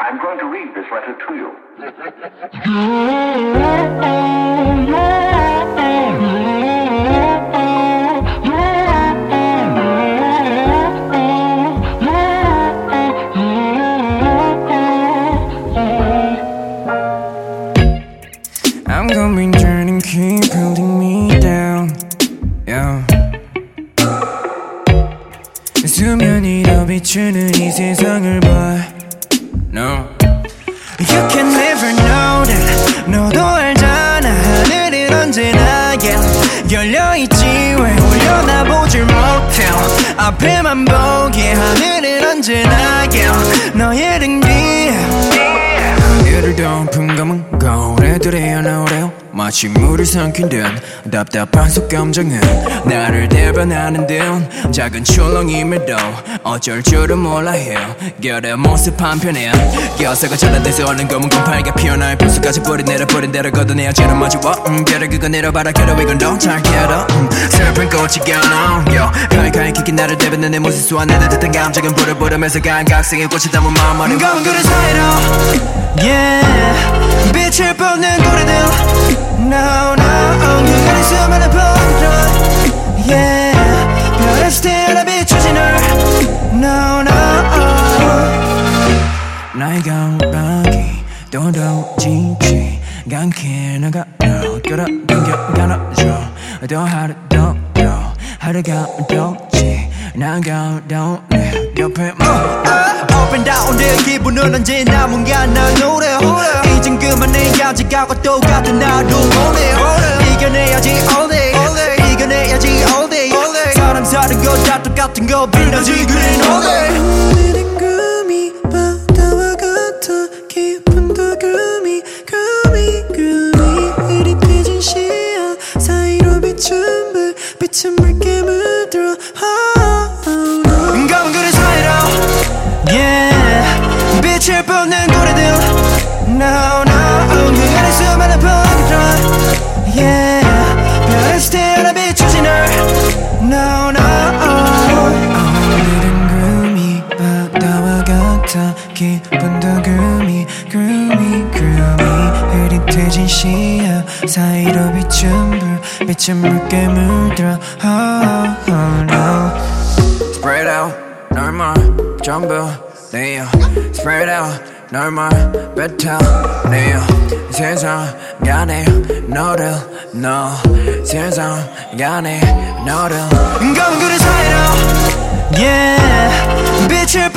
I'm going to read this letter to you. I'm coming turning keep holding me down yeah. 수면이 더 비추는 이 세상을 봐 No You can never know that 너도 알잖아 하늘은 언제나 yeah. 열려있지 왜 올려다보질 못해 앞에만 보게 하늘은 언제나 yeah. 너의 마치 물을 삼킨 듯 답답한 속감정은 나를 대변하는 듯 작은 출렁임에도 어쩔 줄은 몰라 해요. 결의 모습 한편에 껴서가 잘라대서 얼른 검은 곰팡이가 피어날 벌써까지 뿌리 내려버린 대로 걷어내야 죄를 마주워 음, 별을 그거 내려봐라 괴로 이건 너잘 괴로 음, 슬픈 꽃이 겨눠 가위가위 키키 나를 대변는 내 모습 소환해 내 듯한 감정은 불을 부르면서 감각성의 꽃이 담은 마음 어린 검은 그릇 사이로 yeah 나의 감각이 또도지지 않게 나가 널 끌어당겨 가눠줘. 또 하루 더더 하루가 더지. 나가 더내 옆에 뭐? Up and down 내 기분은 언제나 뭔가 난 노래 이젠 그만해 야지 가고 똑같은 나도 원해 이겨내야지 all day 이겨내야지 all day 사람 사는 거다 똑같은 거 빛나지 그린 all day 검은 그릇 사이로 Yeah. 빛을 뿜는 고리들. No no 그 안에 수많은 Yeah. 별의 스테라 비추지 널. No no 오늘은 구름이 바다와 같아. 깊은 도금이 구름이 구름이 흐릿해진 시야. 사이로 비춘 불 빛은 붉게 물들어. Oh, oh no. Spread out 널말 전부 내어 Spread out 널말 뱉어 내어 세상 안에 너를 너. 세상 안에 너를. 검은 그릇 사이로 Yeah. 빛을